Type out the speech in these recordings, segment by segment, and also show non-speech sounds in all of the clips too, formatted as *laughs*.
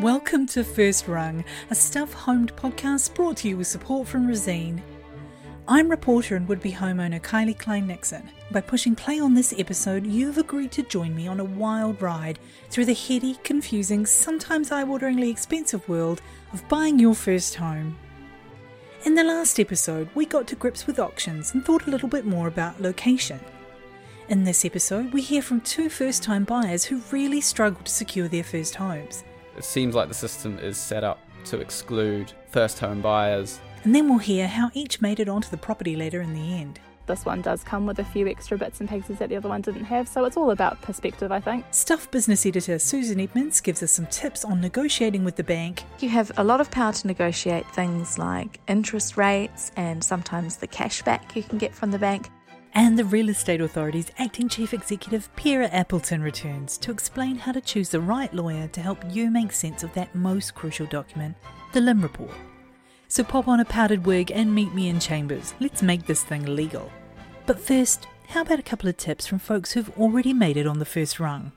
Welcome to First Rung, a Stuff Homed podcast brought to you with support from Resene. I'm reporter and would be homeowner Kylie Klein Nixon. By pushing play on this episode, you've agreed to join me on a wild ride through the heady, confusing, sometimes eye wateringly expensive world of buying your first home. In the last episode, we got to grips with auctions and thought a little bit more about location. In this episode, we hear from two first time buyers who really struggled to secure their first homes. It seems like the system is set up to exclude first home buyers. And then we'll hear how each made it onto the property ladder in the end. This one does come with a few extra bits and pieces that the other one didn't have, so it's all about perspective, I think. Stuff business editor Susan Edmunds gives us some tips on negotiating with the bank. You have a lot of power to negotiate things like interest rates and sometimes the cashback you can get from the bank. And the Real Estate Authority's acting chief executive, Phirak Appleton, returns to explain how to choose the right lawyer to help you make sense of that most crucial document, the LIM report. So pop on a powdered wig and meet me in chambers. Let's make this thing legal. But first, how about a couple of tips from folks who've already made it on the first rung?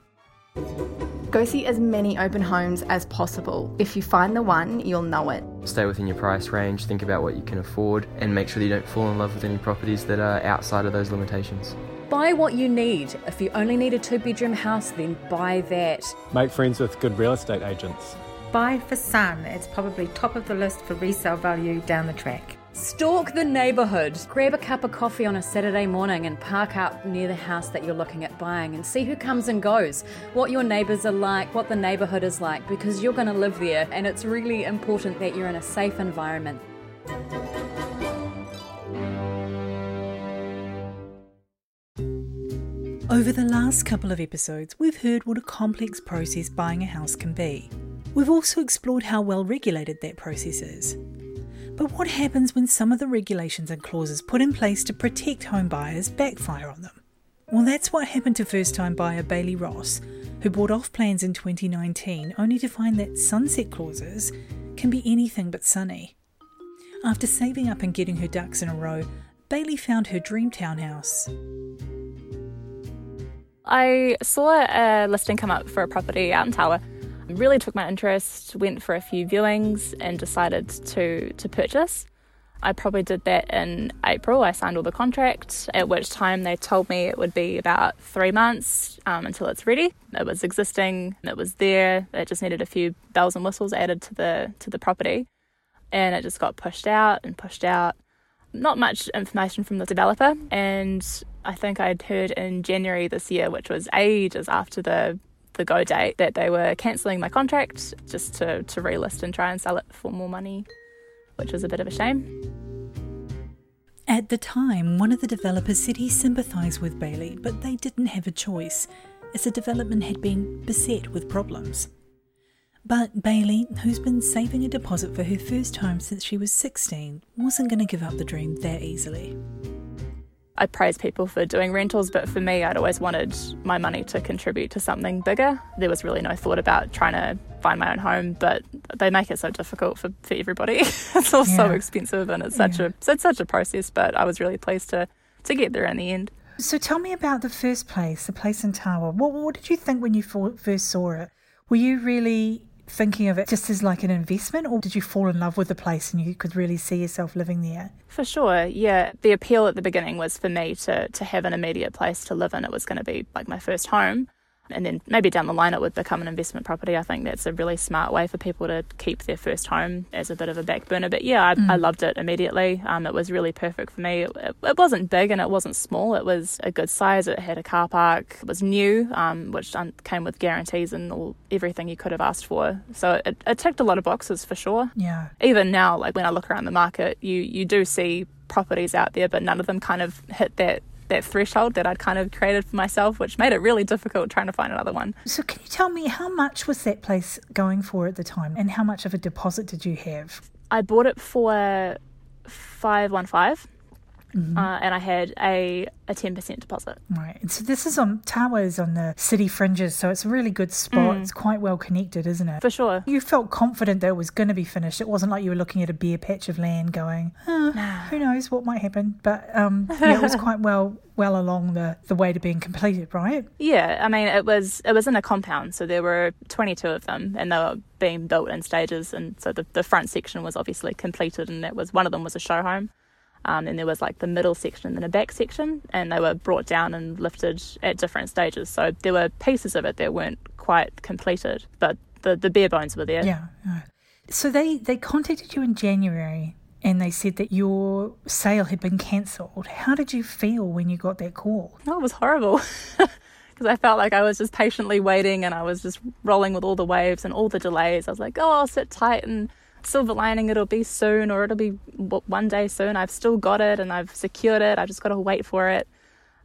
Go see as many open homes as possible. If you find the one, you'll know it. Stay within your price range, think about what you can afford, and make sure you don't fall in love with any properties that are outside of those limitations. Buy what you need. If you only need a two bedroom house, then buy that. Make friends with good real estate agents. Buy for Sun. It's probably top of the list for resale value down the track. Stalk the neighbourhood. Grab a cup of coffee on a Saturday morning and park up near the house that you're looking at buying and see who comes and goes, what your neighbours are like, what the neighbourhood is like, because you're going to live there and it's really important that you're in a safe environment. Over the last couple of episodes, we've heard what a complex process buying a house can be. We've also explored how well regulated that process is. But what happens when some of the regulations and clauses put in place to protect home buyers backfire on them? Well, that's what happened to first time buyer Bailey Ross, who bought off plans in 2019 only to find that sunset clauses can be anything but sunny. After saving up and getting her ducks in a row, Bailey found her dream townhouse. I saw a listing come up for a property out in Tawa really took my interest, went for a few viewings, and decided to, to purchase. I probably did that in April. I signed all the contracts, at which time they told me it would be about three months um, until it's ready. It was existing, it was there. It just needed a few bells and whistles added to the to the property, and it just got pushed out and pushed out. Not much information from the developer, and I think I'd heard in January this year, which was ages after the the go date that they were cancelling my contract just to, to relist and try and sell it for more money, which was a bit of a shame. At the time, one of the developers said he sympathised with Bailey, but they didn't have a choice, as the development had been beset with problems. But Bailey, who's been saving a deposit for her first home since she was 16, wasn't going to give up the dream that easily. I praise people for doing rentals, but for me, I'd always wanted my money to contribute to something bigger. There was really no thought about trying to find my own home, but they make it so difficult for, for everybody. *laughs* it's all yeah. so expensive and it's such yeah. a it's such a process, but I was really pleased to, to get there in the end. So tell me about the first place, the place in Tawa. What, what did you think when you first saw it? Were you really thinking of it just as like an investment, or did you fall in love with the place and you could really see yourself living there? For sure, yeah. The appeal at the beginning was for me to to have an immediate place to live in. It was going to be like my first home and then maybe down the line it would become an investment property. I think that's a really smart way for people to keep their first home as a bit of a back burner. But yeah, I, mm. I loved it immediately. Um, it was really perfect for me. It, it, wasn't big and it wasn't small. It was a good size. It had a car park. It was new, um, which came with guarantees and all everything you could have asked for. So it, it ticked a lot of boxes for sure. Yeah. Even now, like when I look around the market, you you do see properties out there, but none of them kind of hit that that threshold that I'd kind of created for myself, which made it really difficult trying to find another one. So, can you tell me how much was that place going for at the time, and how much of a deposit did you have? I bought it for five one five. Uh, and I had a a ten percent deposit. Right. And so this is on Tawa is on the city fringes, so it's a really good spot. Mm. It's quite well connected, isn't it? For sure. You felt confident that it was going to be finished. It wasn't like you were looking at a bare patch of land going, "Huh, who knows what might happen. But um, yeah, it was quite *laughs* well well along the, the way to being completed, right? Yeah, I mean it was it was in a compound, so there were twenty two of them, and they were being built in stages. And so the the front section was obviously completed, and that was one of them was a show home. Um, and there was like the middle section and then a back section, and they were brought down and lifted at different stages. So there were pieces of it that weren't quite completed, but the, the bare bones were there. Yeah. So they, they contacted you in January and they said that your sale had been cancelled. How did you feel when you got that call? Oh, it was horrible. *laughs* Because I felt like I was just patiently waiting and I was just rolling with all the waves and all the delays. I was like, oh, I'll sit tight and silver lining, it'll be soon or it'll be one day soon. I've still got it and I've secured it. I've just got to wait for it.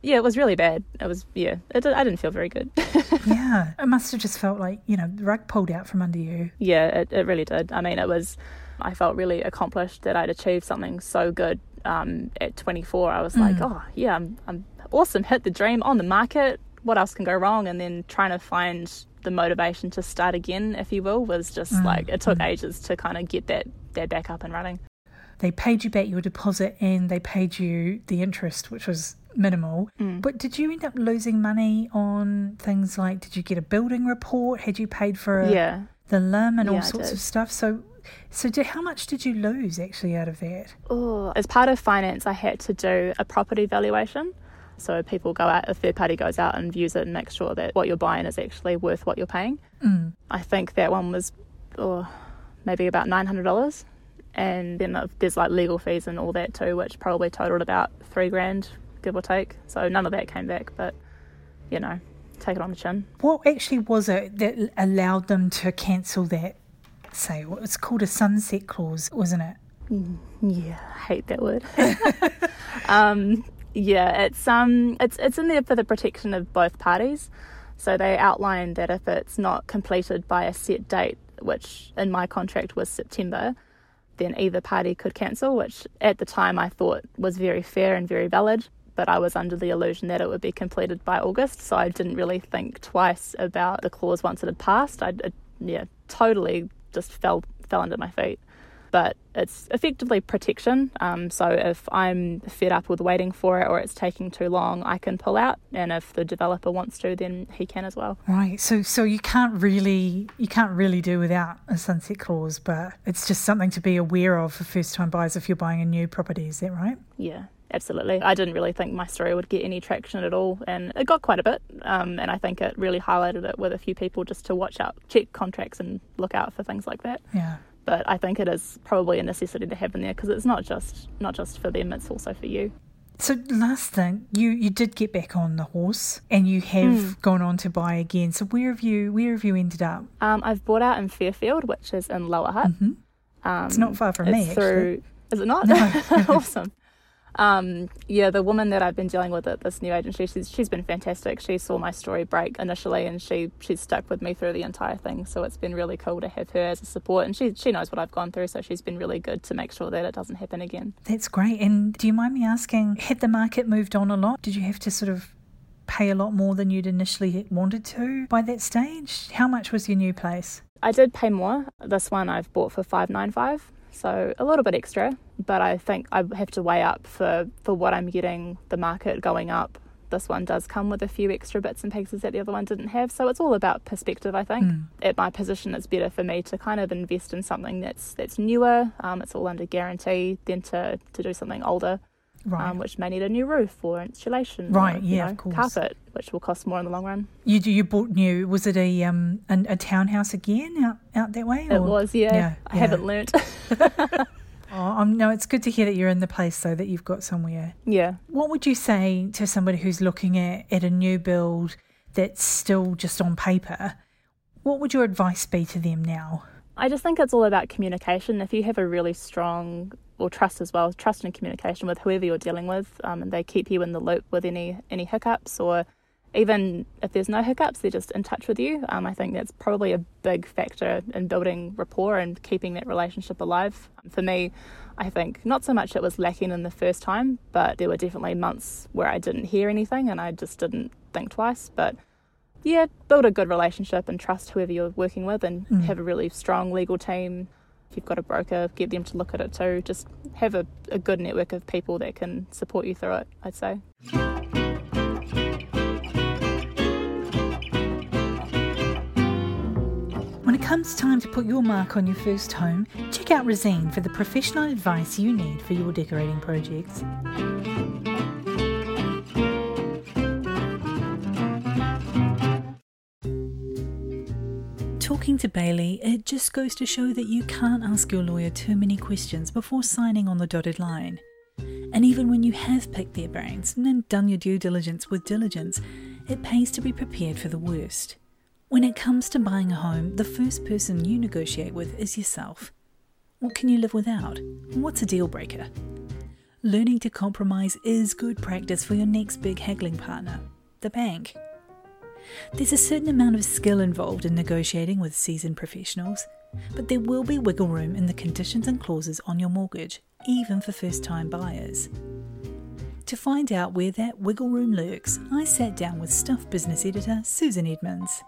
Yeah, it was really bad. It was, yeah, it, I didn't feel very good. *laughs* yeah, it must have just felt like, you know, the rug pulled out from under you. Yeah, it, it really did. I mean, it was, I felt really accomplished that I'd achieved something so good um, at 24. I was mm. like, oh, yeah, I'm, I'm awesome, hit the dream on the market. What else can go wrong? And then trying to find the motivation to start again, if you will, was just mm. like it took mm. ages to kind of get that that back up and running. They paid you back your deposit and they paid you the interest, which was minimal. Mm. But did you end up losing money on things like did you get a building report? Had you paid for a, yeah. the LIM and yeah, all sorts of stuff? So so did, how much did you lose actually out of that? Oh, as part of finance I had to do a property valuation. So people go out, a third party goes out and views it and makes sure that what you're buying is actually worth what you're paying. Mm. I think that one was oh, maybe about $900. And then there's like legal fees and all that too, which probably totaled about three grand, give or take. So none of that came back, but you know, take it on the chin. What actually was it that allowed them to cancel that sale? It's called a sunset clause, wasn't it? Mm, yeah, I hate that word. *laughs* *laughs* um, yeah, it's um, it's it's in there for the protection of both parties. So they outline that if it's not completed by a set date, which in my contract was September, then either party could cancel, which at the time I thought was very fair and very valid. But I was under the illusion that it would be completed by August, so I didn't really think twice about the clause once it had passed. I, it, yeah, totally just fell fell under my feet but it's effectively protection. Um, so if I'm fed up with waiting for it or it's taking too long, I can pull out, and if the developer wants to, then he can as well. Right. So so you can't really you can't really do without a sunset clause, but it's just something to be aware of for first time buyers if you're buying a new property. Is that right? Yeah. Absolutely. I didn't really think my story would get any traction at all, and it got quite a bit. Um, and I think it really highlighted it with a few people just to watch out, check contracts, and look out for things like that. Yeah but I think it is probably a necessity to have in there because it's not just not just for them; it's also for you. So last thing, you you did get back on the horse and you have mm. gone on to buy again. So where have you where have you ended up? Um, I've bought out in Fairfield, which is in Lower Hutt. Mm-hmm. Um, it's not far from me. Through, actually. is it not? No. *laughs* awesome. Um, yeah, the woman that I've been dealing with at this new agency, she's she's been fantastic. She saw my story break initially, and she she's stuck with me through the entire thing. So it's been really cool to have her as a support, and she she knows what I've gone through, so she's been really good to make sure that it doesn't happen again. That's great. And do you mind me asking, had the market moved on a lot? Did you have to sort of pay a lot more than you'd initially wanted to by that stage? How much was your new place? I did pay more. This one I've bought for five nine five so a little bit extra, but I think I have to weigh up for, for what I'm getting, the market going up. This one does come with a few extra bits and pieces that the other one didn't have, so it's all about perspective. I think mm. at my position, it's better for me to kind of invest in something that's that's newer. Um, it's all under guarantee than to to do something older right. um, which may need a new roof or insulation. Right, or, yeah, know, of course. Carpet, which will cost more in the long run. You you bought new? Was it a um a, a townhouse again out out that way? Or? It was, yeah. yeah I yeah. haven't learnt. *laughs* *laughs* oh, um, no, it's good to hear that you're in the place though that you've got somewhere. Yeah. What would you say to somebody who's looking at at a new build that's still just on paper? What would your advice be to them now? I just think it's all about communication. If you have a really strong or trust as well, trust and communication with whoever you're dealing with, um, and they keep you in the loop with any any hiccups or even if there's no hiccups, they're just in touch with you. Um, I think that's probably a big factor in building rapport and keeping that relationship alive. For me, I think not so much it was lacking in the first time, but there were definitely months where I didn't hear anything and I just didn't think twice. But yeah, build a good relationship and trust whoever you're working with and mm. have a really strong legal team. If you've got a broker, get them to look at it too. Just have a, a good network of people that can support you through it, I'd say. When it comes time to put your mark on your first home, check out Resene for the professional advice you need for your decorating projects. Talking to Bailey, it just goes to show that you can't ask your lawyer too many questions before signing on the dotted line. And even when you have picked their brains and done your due diligence with diligence, it pays to be prepared for the worst. When it comes to buying a home, the first person you negotiate with is yourself. What can you live without? What's a deal breaker? Learning to compromise is good practice for your next big haggling partner, the bank. There's a certain amount of skill involved in negotiating with seasoned professionals, but there will be wiggle room in the conditions and clauses on your mortgage, even for first time buyers. To find out where that wiggle room lurks, I sat down with Stuff business editor Susan Edmunds.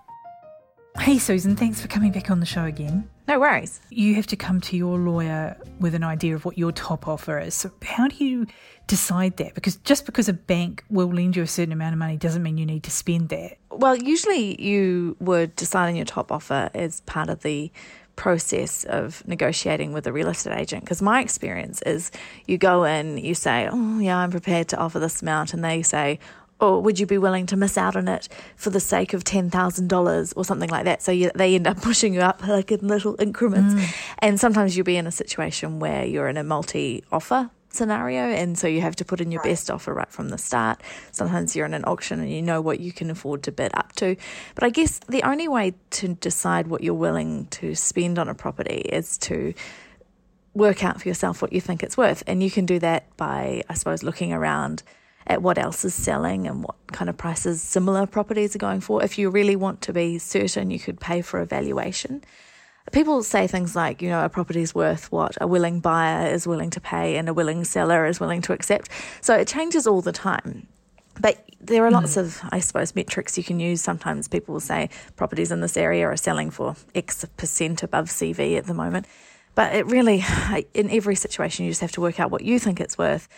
Hey, Susan, thanks for coming back on the show again. No worries. You have to come to your lawyer with an idea of what your top offer is. So, how do you decide that? Because just because a bank will lend you a certain amount of money doesn't mean you need to spend that. Well, usually you would decide on your top offer as part of the process of negotiating with a real estate agent because my experience is you go in you say oh yeah i'm prepared to offer this amount and they say or would you be willing to miss out on it for the sake of $10,000 or something like that? So you, they end up *laughs* pushing you up like in little increments. Mm. And sometimes you'll be in a situation where you're in a multi offer scenario and so you have to put in your best offer right from the start. Sometimes you're in an auction and you know what you can afford to bid up to. But I guess the only way to decide what you're willing to spend on a property is to work out for yourself what you think it's worth. And you can do that by, I suppose, looking around at what else is selling and what kind of prices similar properties are going for. If you really want to be certain, you could pay for a valuation. People say things like, you know, a property is worth what a willing buyer is willing to pay and a willing seller is willing to accept. So it changes all the time. But there are lots mm. of, I suppose, metrics you can use. Sometimes people will say properties in this area are selling for X percent above CV at the moment. But it really, *sighs* in every situation, you just have to work out what you think it's worth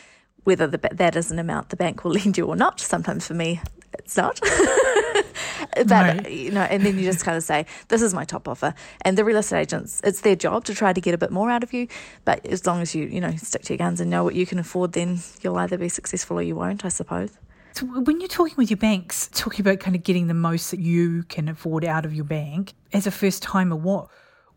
whether the, that is an amount the bank will *laughs* lend you or not. Sometimes for me, it's not. *laughs* but no. you know, and then you just kind of say, "This is my top offer." And the real estate agents, it's their job to try to get a bit more out of you. But as long as you, you know, stick to your guns and know what you can afford, then you'll either be successful or you won't, I suppose. So when you're talking with your banks, talking about kind of getting the most that you can afford out of your bank as a first timer, what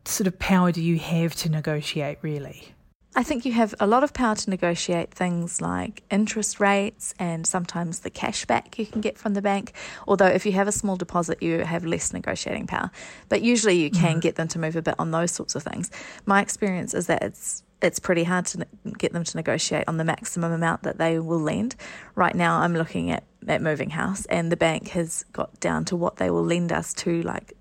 sort of power do you have to negotiate really? I think you have a lot of power to negotiate things like interest rates and sometimes the cash back you can get from the bank. Although, if you have a small deposit, you have less negotiating power. But usually, you can mm-hmm. get them to move a bit on those sorts of things. My experience is that it's it's pretty hard to get them to negotiate on the maximum amount that they will lend. Right now, I'm looking at, at Moving House, and the bank has got down to what they will lend us to, like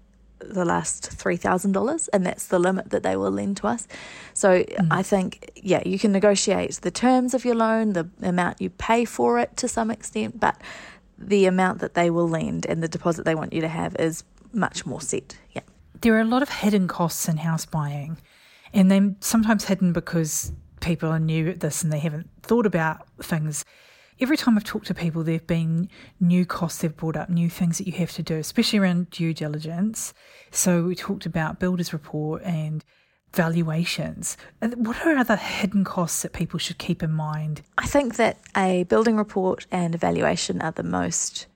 the last $3,000 and that's the limit that they will lend to us. So mm. I think, yeah, you can negotiate the terms of your loan, the amount you pay for it to some extent, but the amount that they will lend and the deposit they want you to have is much more set. Yeah. There are a lot of hidden costs in house buying, and they're sometimes hidden because people are new at this and they haven't thought about things every time I've talked to people, there have been new costs they've brought up, new things that you have to do, especially around due diligence. So we talked about builder's report and valuations. What are other hidden costs that people should keep in mind? I think that a building report and a valuation are the most,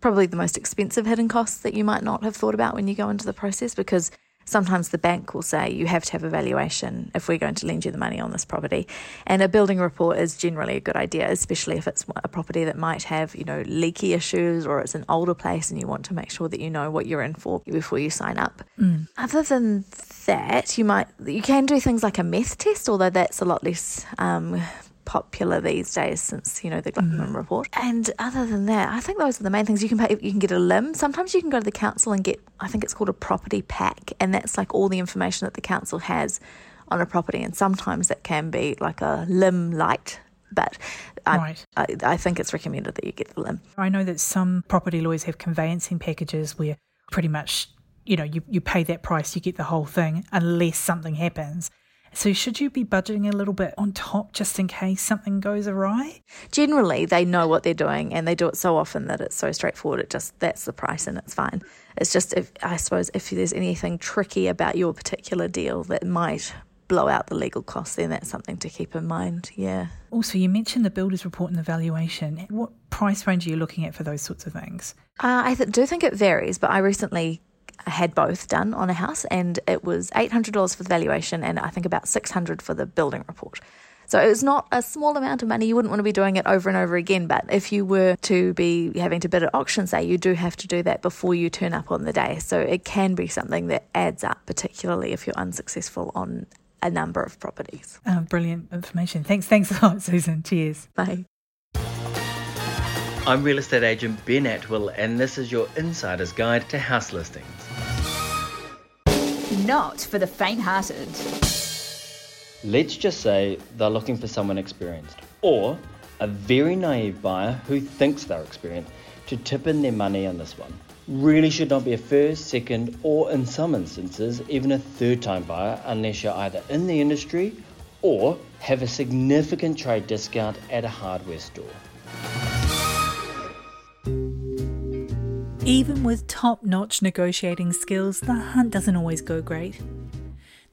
probably the most expensive hidden costs that you might not have thought about when you go into the process because Sometimes the bank will say you have to have a valuation if we're going to lend you the money on this property. And a building report is generally a good idea, especially if it's a property that might have, you know, leaky issues or it's an older place and you want to make sure that you know what you're in for before you sign up. Mm. Other than that, you might you can do things like a meth test, although that's a lot less um, popular these days since you know the Gluckman mm-hmm. report. And other than that, I think those are the main things. You can pay, you can get a LIM. Sometimes you can go to the council and get I think it's called a property pack, and that's like all the information that the council has on a property. And sometimes that can be like a LIM light, but I, Right. I, I think it's recommended that you get the LIM. I know that some property lawyers have conveyancing packages where pretty much, you know, you, you pay that price, you get the whole thing unless something happens. So should you be budgeting a little bit on top just in case something goes awry? Generally, they know what they're doing, and they do it so often that it's so straightforward. It just that's the price, and it's fine. It's just if I suppose if there's anything tricky about your particular deal that might blow out the legal costs, then that's something to keep in mind. Yeah. Also, you mentioned the builder's report and the valuation. What price range are you looking at for those sorts of things? Uh, I th- do think it varies, but I recently had both done on a house, and it was eight hundred dollars for the valuation, and I think about six hundred for the building report. So it was not a small amount of money. You wouldn't want to be doing it over and over again. But if you were to be having to bid at auction, say, you do have to do that before you turn up on the day. So it can be something that adds up, particularly if you're unsuccessful on a number of properties. Uh, brilliant information. Thanks, thanks a lot, Susan. Cheers. Bye. I'm real estate agent Ben Atwill, and this is your insider's guide to house listings. Not for the faint hearted. Let's just say they're looking for someone experienced, or a very naive buyer who thinks they're experienced to tip in their money on this one. Really should not be a first, second, or in some instances, even a third time buyer unless you're either in the industry or have a significant trade discount at a hardware store. Even with top notch negotiating skills, the hunt doesn't always go great.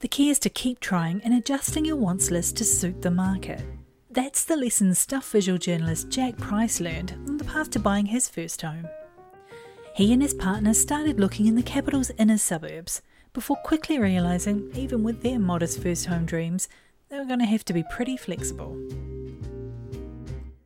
The key is to keep trying and adjusting your wants list to suit the market. That's the lesson stuff visual journalist Jack Price learned on the path to buying his first home. He and his partner started looking in the capital's inner suburbs before quickly realising, even with their modest first home dreams, they were going to have to be pretty flexible.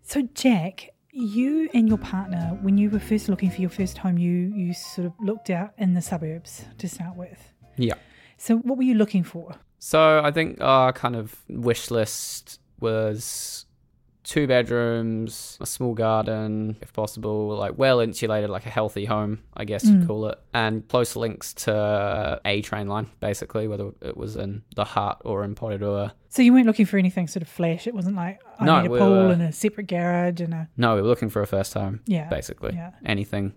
So, Jack, you and your partner, when you were first looking for your first home, you you sort of looked out in the suburbs to start with. Yeah. So, what were you looking for? So I think our kind of wish list was two bedrooms, a small garden, if possible, like well insulated, like a healthy home, I guess you'd Mm. call it, and close links to a train line, basically, whether it was in the Hutt or in Porirua. So, you weren't looking for anything sort of flash. It wasn't like I No, need a we pool were- and a separate garage and a. No, we were looking for a first home. Yeah, Basically. yeah. Anything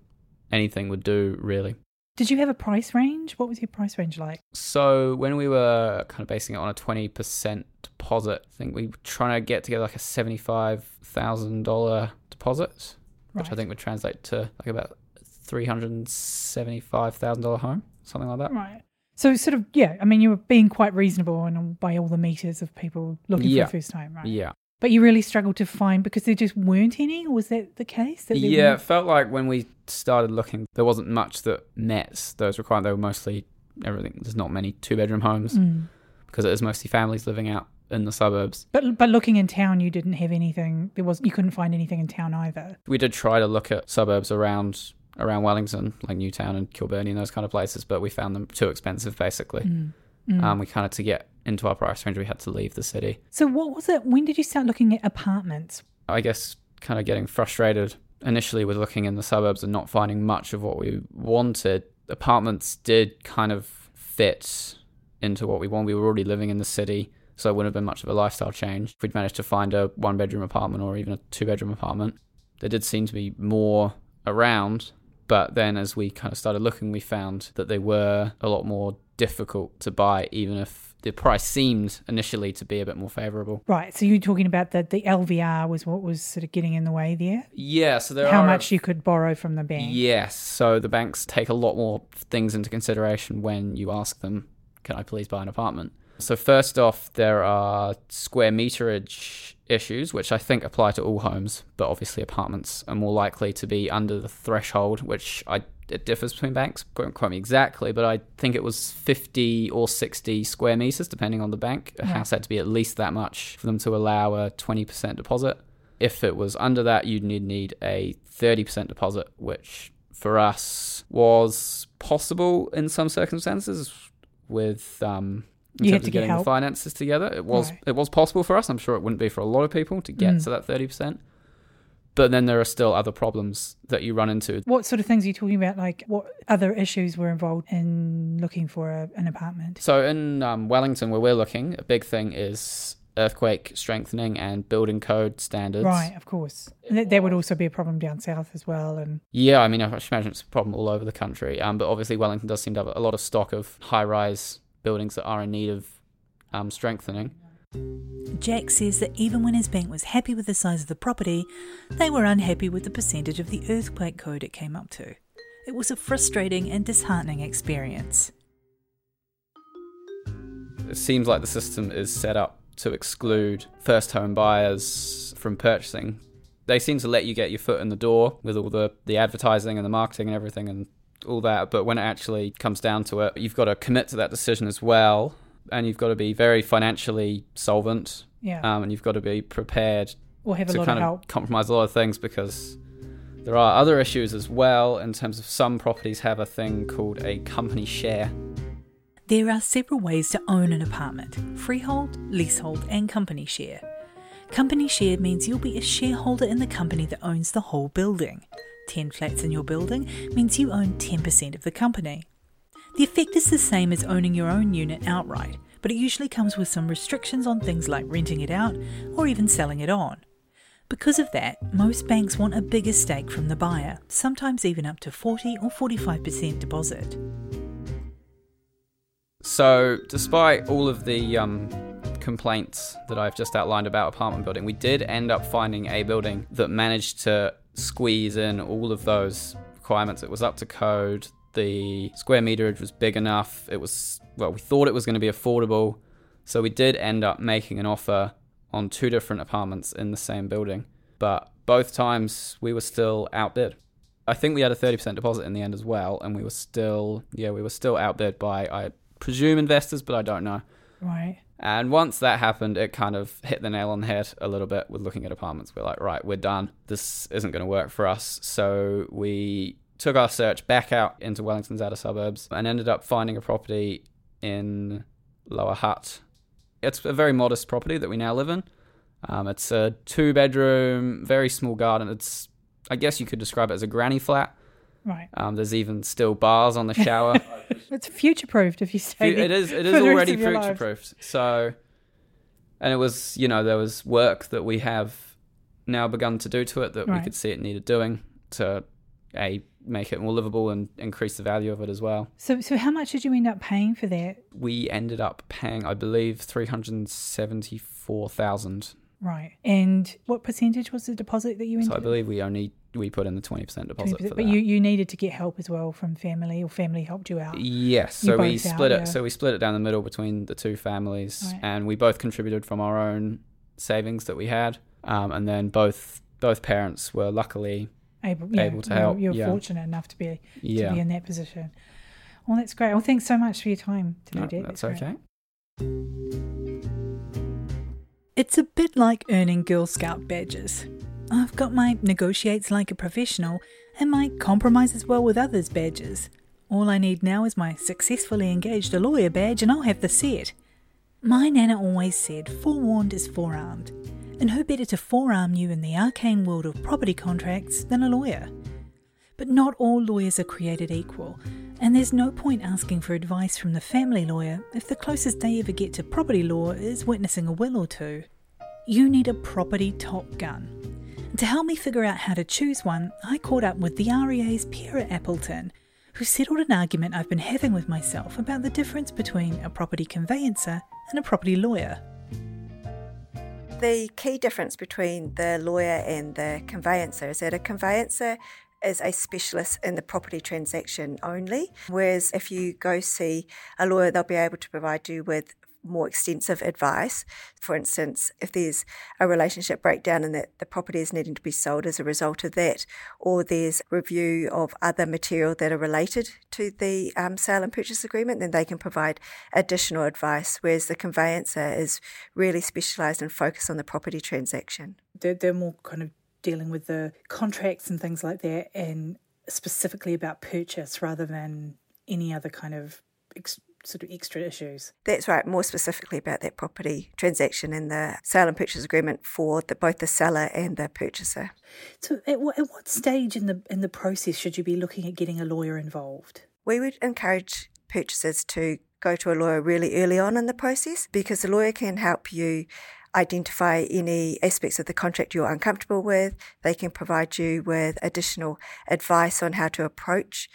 anything would do really. Did you have a price range? What was your price range like? So when we were kind of basing it on a twenty percent deposit, I think we were trying to get together like a seventy five thousand dollar deposit, which I think would translate to like about three hundred and seventy five thousand dollar home, something like that. Right. So, sort of, yeah. I mean, you were being quite reasonable and by all the meters of people looking Yeah. for a first home, right? Yeah. But you really struggled to find because there just weren't any, or was that the case? That Yeah, it felt like when we started looking, there wasn't much that met those requirements. They were mostly everything. There's not many two bedroom homes Mm. because it is mostly families living out in the suburbs. But but looking in town, you didn't have anything. There was you couldn't find anything in town either. We did try to look at suburbs around around Wellington, like Newtown and Kilbirnie and those kind of places, but we found them too expensive. Basically, Mm. Mm. Um, we kind of to get into our price range, we had to leave the city. So what was it? When did you start looking at apartments? I guess kind of getting frustrated initially with looking in the suburbs and not finding much of what we wanted. Apartments did kind of fit into what we want. We were already living in the city, so it wouldn't have been much of a lifestyle change. If we'd managed to find a one bedroom apartment or even a two bedroom apartment, there did seem to be more around. But then as we kind of started looking, we found that they were a lot more difficult to buy, even if the price seemed initially to be a bit more favorable. Right. So you're talking about that the LVR was what was sort of getting in the way there. Yeah, so there How a much you could borrow from the bank. Yes. So the banks take a lot more things into consideration when you ask them, can I please buy an apartment? So, first off, there are square meterage issues, which I think apply to all homes, but obviously apartments are more likely to be under the threshold, which I it differs between banks. Don't quote me exactly, but I think it was 50 or 60 square meters, depending on the bank. A Right. house had to be at least that much for them to allow a 20% deposit. If it was under that, you'd need, a 30% deposit, which for us was possible in some circumstances with um, in You terms to of get getting the finances together. It was Right. it was possible for us. I'm sure it wouldn't be for a lot of people to get Mm. to that thirty percent. But then there are still other problems that you run into. What sort of things are you talking about? Like, what other issues were involved in looking for a, an apartment? So in um, Wellington, where we're looking, a big thing is earthquake strengthening and building code standards. Right, of course. And that, that would also be a problem down south as well. And Yeah, I mean, I should imagine it's a problem all over the country. Um, but obviously, Wellington does seem to have a lot of stock of high-rise buildings that are in need of um, strengthening. Jack says that even when his bank was happy with the size of the property, they were unhappy with the percentage of the earthquake code it came up to. It was a frustrating and disheartening experience. It seems like the system is set up to exclude first-home buyers from purchasing. They seem to let you get your foot in the door with all the, the advertising and the marketing and everything and all that. But when it actually comes down to it, you've got to commit to that decision as well. And you've got to be very financially solvent. Yeah. Um, and you've got to be prepared Or have a to lot of kind help. compromise a lot of things because there are other issues as well in terms of some properties have a thing called a company share. There are several ways to own an apartment freehold, leasehold, and company share. Company share means you'll be a shareholder in the company that owns the whole building. 10 flats in your building means you own 10% of the company. The effect is the same as owning your own unit outright, but it usually comes with some restrictions on things like renting it out or even selling it on. Because of that, most banks want a bigger stake from the buyer, sometimes even up to 40 or 45% deposit. So, despite all of the um, complaints that I've just outlined about apartment building, we did end up finding a building that managed to squeeze in all of those requirements. It was up to code. The square meterage was big enough. It was, well, we thought it was going to be affordable. So, we did end up making an offer on two different apartments in the same building. But both times we were still outbid. I think we had a 30% deposit in the end as well, and we were still, yeah, we were still outbid by, I presume, investors, but I don't know. Right. And once that happened, it kind of hit the nail on the head a little bit with looking at apartments. We're like, right, we're done. This isn't going to work for us. So we took our search back out into Wellington's outer suburbs and ended up finding a property in Lower Hutt. It's a very modest property that we now live in. Um, it's a two bedroom, very small garden. It's, I guess you could describe it as a granny flat. Right. Um, there's even still bars on the shower. *laughs* It's future proofed if you there it is it *laughs* is already future proofed. So, and it was you know there was work that we have now begun to do to it that we could see it needed doing to a make it more livable and increase the value of it as well. So, so how much did you end up paying for that? We ended up paying, I believe, three hundred seventy four thousand. Right. And what percentage was the deposit that you So? I believe we only we put in the twenty percent deposit 20%, for but you, you needed to get help as well from family, or family helped you out. Yes, You so we both out, split yeah. it. So we split it down the middle between the two families, Right. and we both contributed from our own savings that we had, um, and then both both parents were luckily able, yeah, able to you're- help. You're yeah. fortunate enough to be Yeah. to be in that position. Well, that's great. Well, thanks so much for your time today, No, Deb. that's great. okay. It's a bit like earning Girl Scout badges. I've got my negotiates like a professional and my compromises well with others badges. All I need now is my successfully engaged a lawyer badge and I'll have the set. My Nana always said, forewarned is forearmed. And who better to forearm you in the arcane world of property contracts than a lawyer? But not all lawyers are created equal, and there's no point asking for advice from the family lawyer if the closest they ever get to property law is witnessing a will or two. You need a property top gun. And to help me figure out how to choose one, I caught up with the REA's Phirak Appleton, who settled an argument I've been having with myself about the difference between a property conveyancer and a property lawyer. The key difference between the lawyer and the conveyancer is that a conveyancer is a specialist in the property transaction only, whereas if you go see a lawyer, they'll be able to provide you with more extensive advice. For instance, if there's a relationship breakdown and that the property is needing to be sold as a result of that, or there's review of other material that are related to the um, sale and purchase agreement, then they can provide additional advice. Whereas the conveyancer is really specialised and focused on the property transaction. They're, they're more kind of dealing with the contracts and things like that, and specifically about purchase rather than any other kind of sort of extra issues. That's right, more specifically about that property transaction and the sale and purchase agreement for the, both the seller and the purchaser. So, at, what, at what stage in the in the process should you be looking at getting a lawyer involved? We would encourage purchasers to go to a lawyer really early on in the process because the lawyer can help you identify any aspects of the contract you're uncomfortable with. They can provide you with additional advice on how to approach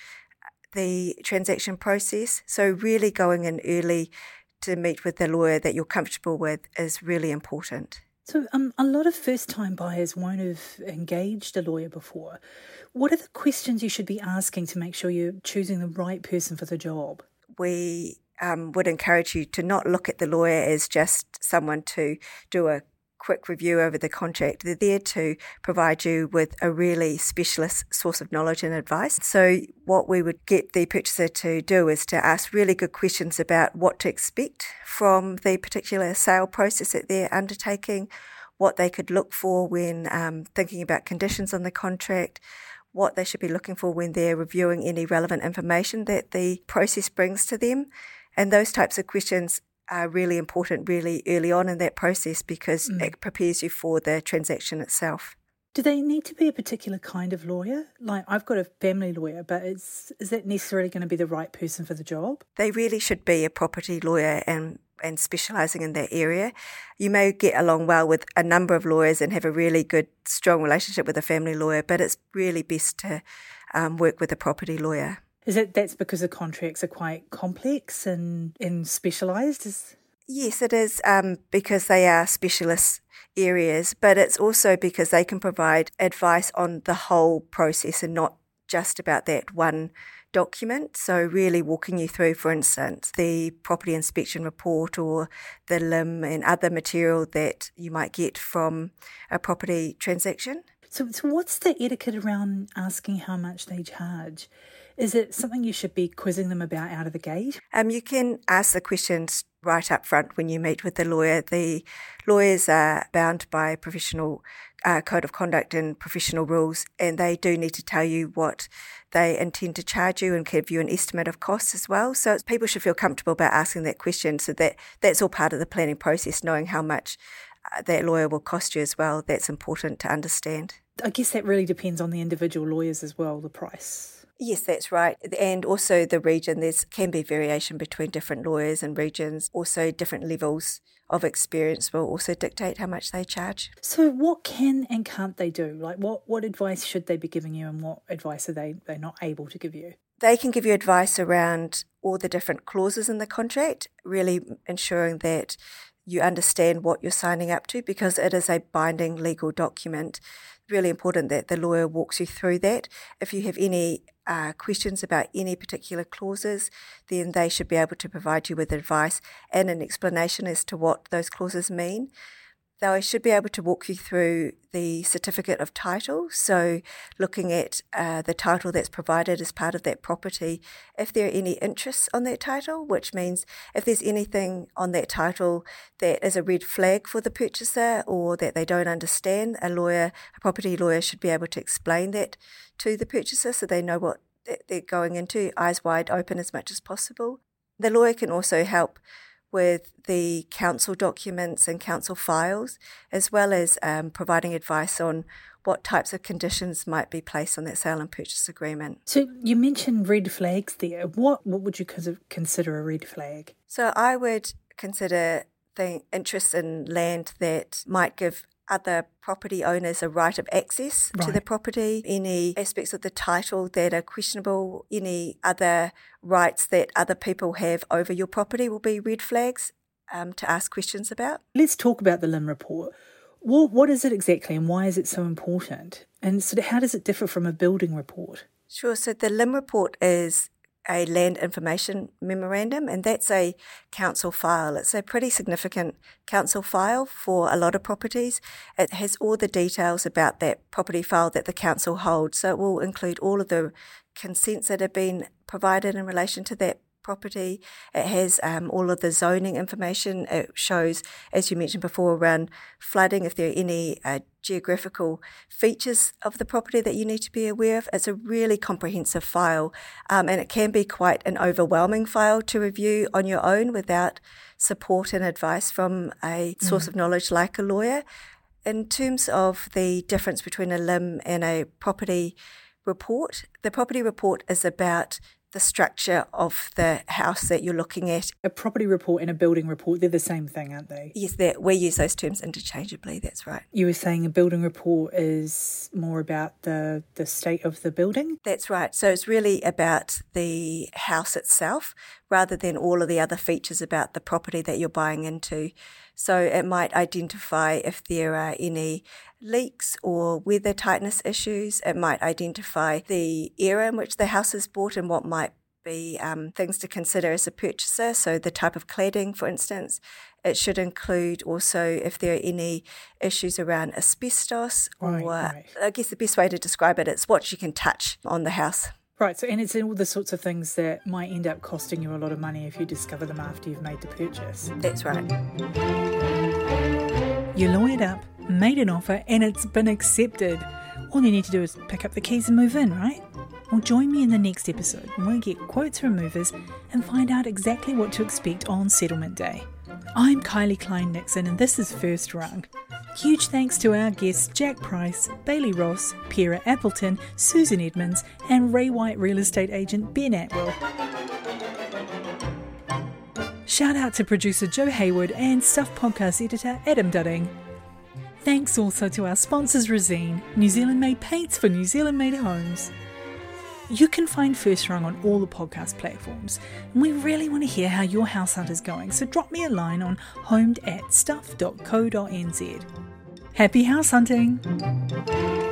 the transaction process. So, really going in early to meet with the lawyer that you're comfortable with is really important. So, um, a lot of first time buyers won't have engaged a lawyer before. What are the questions you should be asking to make sure you're choosing the right person for the job? We um, would encourage you to not look at the lawyer as just someone to do a quick review over the contract. They're there to provide you with a really specialist source of knowledge and advice. So, what we would get the purchaser to do is to ask really good questions about what to expect from the particular sale process that they're undertaking, what they could look for when um, thinking about conditions on the contract. What they should be looking for when they're reviewing any relevant information that the process brings to them. And those types of questions are really important really early on in that process because mm. it prepares you for the transaction itself. Do they need to be a particular kind of lawyer? Like I've got a family lawyer, but is is that necessarily going to be the right person for the job? They really should be a property lawyer and and specialising in that area. You may get along well with a number of lawyers and have a really good, strong relationship with a family lawyer, but it's really best to um, work with a property lawyer. Is it that's because the contracts are quite complex and, and specialised? Is... Yes, it is um, because they are specialist areas, but it's also because they can provide advice on the whole process and not just about that one document. So, really walking you through, for instance, the property inspection report or the LIM and other material that you might get from a property transaction. So, so what's the etiquette around asking how much they charge? Is it something you should be quizzing them about out of the gate? Um, you can ask the questions right up front when you meet with the lawyer. The lawyers are bound by professional uh, code of conduct and professional rules, and they do need to tell you what they intend to charge you and give you an estimate of costs as well. So people should feel comfortable about asking that question. So that that's all part of the planning process, knowing how much uh, that lawyer will cost you as well. That's important to understand. I guess that really depends on the individual lawyers as well, the price. Yes, that's right. And also the region, there's can be variation between different lawyers and regions. Also, different levels of experience will also dictate how much they charge. So, what can and can't they do? Like, what, what advice should they be giving you, and what advice are they they not able to give you? They can give you advice around all the different clauses in the contract, really ensuring that you understand what you're signing up to because it is a binding legal document. Really important that the lawyer walks you through that. If you have any uh, questions about any particular clauses, then they should be able to provide you with advice and an explanation as to what those clauses mean. They should be able to walk you through the certificate of title. So, looking at uh, the title that's provided as part of that property, if there are any interests on that title, which means if there's anything on that title that is a red flag for the purchaser or that they don't understand, a lawyer, a property lawyer, should be able to explain that to the purchaser so they know what they're going into, eyes wide open as much as possible. The lawyer can also help with the council documents and council files, as well as um, providing advice on what types of conditions might be placed on that sale and purchase agreement. So you mentioned red flags there. What what would you consider a red flag? So I would consider the interest in land that might give other property owners a right of access right. to the property, any aspects of the title that are questionable, any other rights that other people have over your property will be red flags um, to ask questions about. Let's talk about the LIM report. What, what is it exactly and why is it so important? And sort of how does it differ from a building report? Sure. So the LIM report is a land information memorandum, and that's a council file. It's a pretty significant council file for a lot of properties. It has all the details about that property file that the council holds, so it will include all of the consents that have been provided in relation to that property. It has um, all of the zoning information. It shows, as you mentioned before, around flooding, if there are any uh, geographical features of the property that you need to be aware of. It's a really comprehensive file, um, and it can be quite an overwhelming file to review on your own without support and advice from a source mm. of knowledge like a lawyer. In terms of the difference between a LIM and a property report, the property report is about the structure of the house that you're looking at. A property report and a building report, they're the same thing, aren't they? Yes, we use those terms interchangeably, that's right. You were saying a building report is more about the, the state of the building? That's right. So it's really about the house itself rather than all of the other features about the property that you're buying into. So it might identify if there are any leaks or weather tightness issues. It might identify the era in which the house is bought and what might be um, things to consider as a purchaser. So, the type of cladding, for instance. It should include also if there are any issues around asbestos, right, or right. I guess the best way to describe it, it's what you can touch on the house. Right, so and it's all the sorts of things that might end up costing you a lot of money if you discover them after you've made the purchase. That's right. You lawyered up made an offer, and it's been accepted. All you need to do is pick up the keys and move in, right? Well, join me in the next episode when we get quotes from movers and find out exactly what to expect on settlement day. I'm Kylie Klein Nixon, and this is First Rung. Huge thanks to our guests Jack Price, Bailey Ross, Phirak Appleton, Susan Edmunds, and Ray White real estate agent Ben Atwell. Shout out to producer Joe Hayward and Stuff podcast editor Adam Dudding. Thanks also to our sponsors Resene, New Zealand made paints for New Zealand made homes. You can find First Rung on all the podcast platforms, and we really want to hear how your house hunt is going, so drop me a line on homed at stuff.co.nz. Happy house hunting!